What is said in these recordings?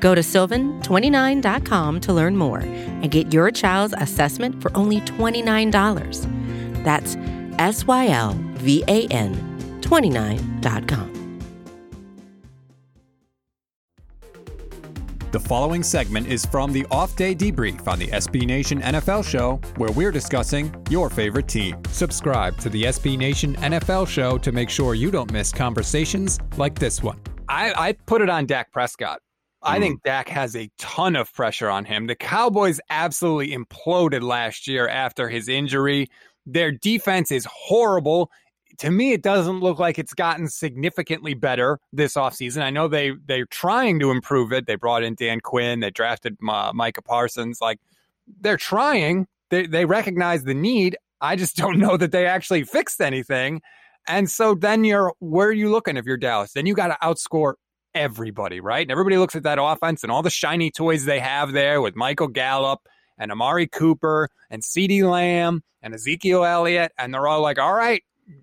Go to sylvan29.com to learn more and get your child's assessment for only $29. That's S Y L V A N 29.com. The following segment is from the off day debrief on the SB Nation NFL show, where we're discussing your favorite team. Subscribe to the SB Nation NFL show to make sure you don't miss conversations like this one. I, I put it on Dak Prescott. I think Dak has a ton of pressure on him. The Cowboys absolutely imploded last year after his injury. Their defense is horrible. To me, it doesn't look like it's gotten significantly better this offseason. I know they they're trying to improve it. They brought in Dan Quinn. They drafted uh, Micah Parsons. Like they're trying. They they recognize the need. I just don't know that they actually fixed anything. And so then you're where are you looking if you're Dallas? Then you got to outscore everybody, right? And everybody looks at that offense and all the shiny toys they have there with Michael Gallup and Amari Cooper and CeeDee Lamb and Ezekiel Elliott. And they're all like, all right,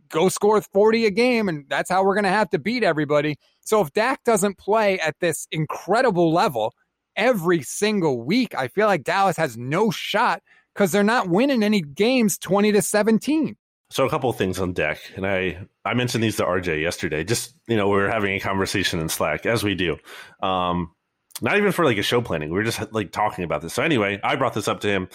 go score 40 a game. And that's how we're going to have to beat everybody. So if Dak doesn't play at this incredible level every single week, I feel like Dallas has no shot because they're not winning any games 20 to 17. So a couple things on deck, and I I mentioned these to RJ yesterday. Just you know, we were having a conversation in Slack as we do. Um, not even for like a show planning. We were just like talking about this. So anyway, I brought this up to him.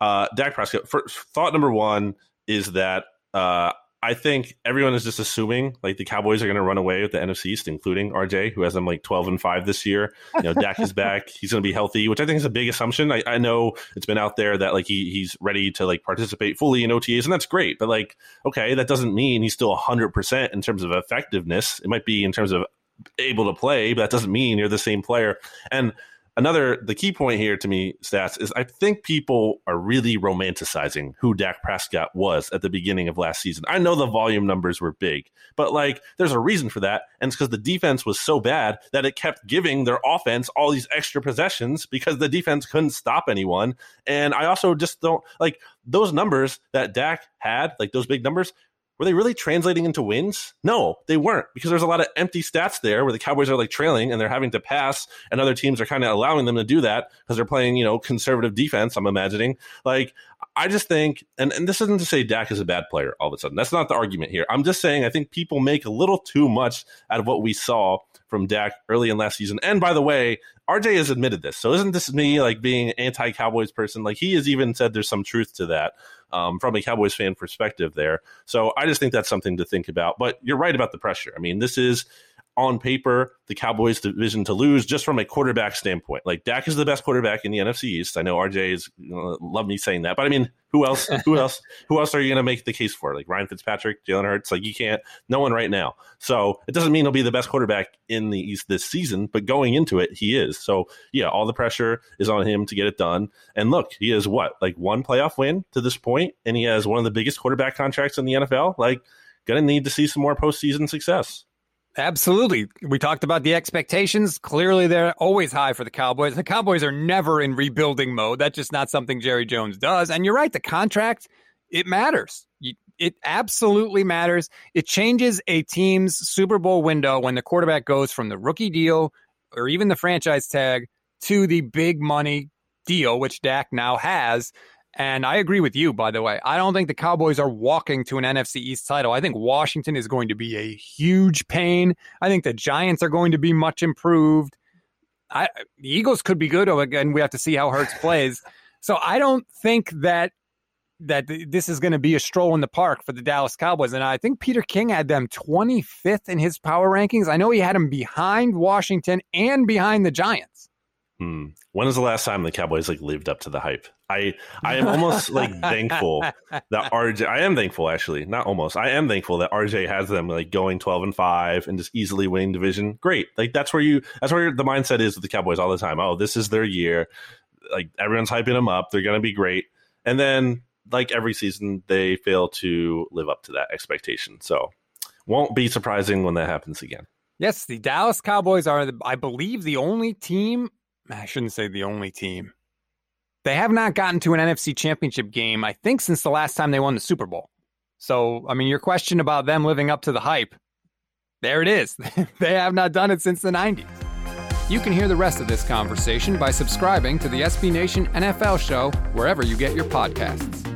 Uh, Dak Prescott. First, thought number one is that uh, I think everyone is just assuming like the Cowboys are going to run away with the NFC East, including RJ, who has them like twelve and five this year. You know, Dak is back; he's going to be healthy, which I think is a big assumption. I, I, know it's been out there that like he he's ready to like participate fully in OTAs, and that's great. But like, okay, that doesn't mean he's still hundred percent in terms of effectiveness. It might be in terms of able to play, but that doesn't mean you're the same player. And another the key point here to me stats is i think people are really romanticizing who dak prescott was at the beginning of last season. I know the volume numbers were big but like there's a reason for that and it's because the defense was so bad that it kept giving their offense all these extra possessions because the defense couldn't stop anyone and i also just don't like those numbers that dak had like those big numbers were they really translating into wins? No, they weren't because there's a lot of empty stats there where the Cowboys are like trailing and they're having to pass and other teams are kind of allowing them to do that because they're playing, you know, conservative defense, I'm imagining. Like, I just think, and, and this isn't to say Dak is a bad player all of a sudden. That's not the argument here. I'm just saying I think people make a little too much out of what we saw from Dak early in last season. And by the way, RJ has admitted this. So isn't this me like being anti Cowboys person? Like he has even said there's some truth to that um, from a Cowboys fan perspective there. So I just think that's something to think about. But you're right about the pressure. I mean, this is on paper the Cowboys' division to lose just from a quarterback standpoint. Like Dak is the best quarterback in the NFC East. I know RJ is you know, love me saying that, but I mean, who else? Who else? Who else are you going to make the case for? Like Ryan Fitzpatrick, Jalen Hurts? Like you can't. No one right now. So it doesn't mean he'll be the best quarterback in the East this season, but going into it, he is. So yeah, all the pressure is on him to get it done. And look, he has what like one playoff win to this point, and he has one of the biggest quarterback contracts in the NFL. Like, to need to see some more postseason success. Absolutely. We talked about the expectations. Clearly, they're always high for the Cowboys. The Cowboys are never in rebuilding mode. That's just not something Jerry Jones does. And you're right, the contract, it matters. It absolutely matters. It changes a team's Super Bowl window when the quarterback goes from the rookie deal or even the franchise tag to the big money deal, which Dak now has. And I agree with you, by the way. I don't think the Cowboys are walking to an NFC East title. I think Washington is going to be a huge pain. I think the Giants are going to be much improved. I, the Eagles could be good. Again, we have to see how Hurts plays. So I don't think that that this is going to be a stroll in the park for the Dallas Cowboys. And I think Peter King had them 25th in his power rankings. I know he had them behind Washington and behind the Giants. Hmm. When was the last time the Cowboys like lived up to the hype? I I am almost like thankful that RJ. I am thankful actually, not almost. I am thankful that RJ has them like going twelve and five and just easily winning division. Great, like that's where you that's where the mindset is with the Cowboys all the time. Oh, this is their year. like everyone's hyping them up. They're going to be great. And then, like every season, they fail to live up to that expectation. So, won't be surprising when that happens again. Yes, the Dallas Cowboys are, the, I believe, the only team. I shouldn't say the only team. They have not gotten to an NFC championship game, I think, since the last time they won the Super Bowl. So, I mean, your question about them living up to the hype, there it is. they have not done it since the 90s. You can hear the rest of this conversation by subscribing to the SB Nation NFL show wherever you get your podcasts.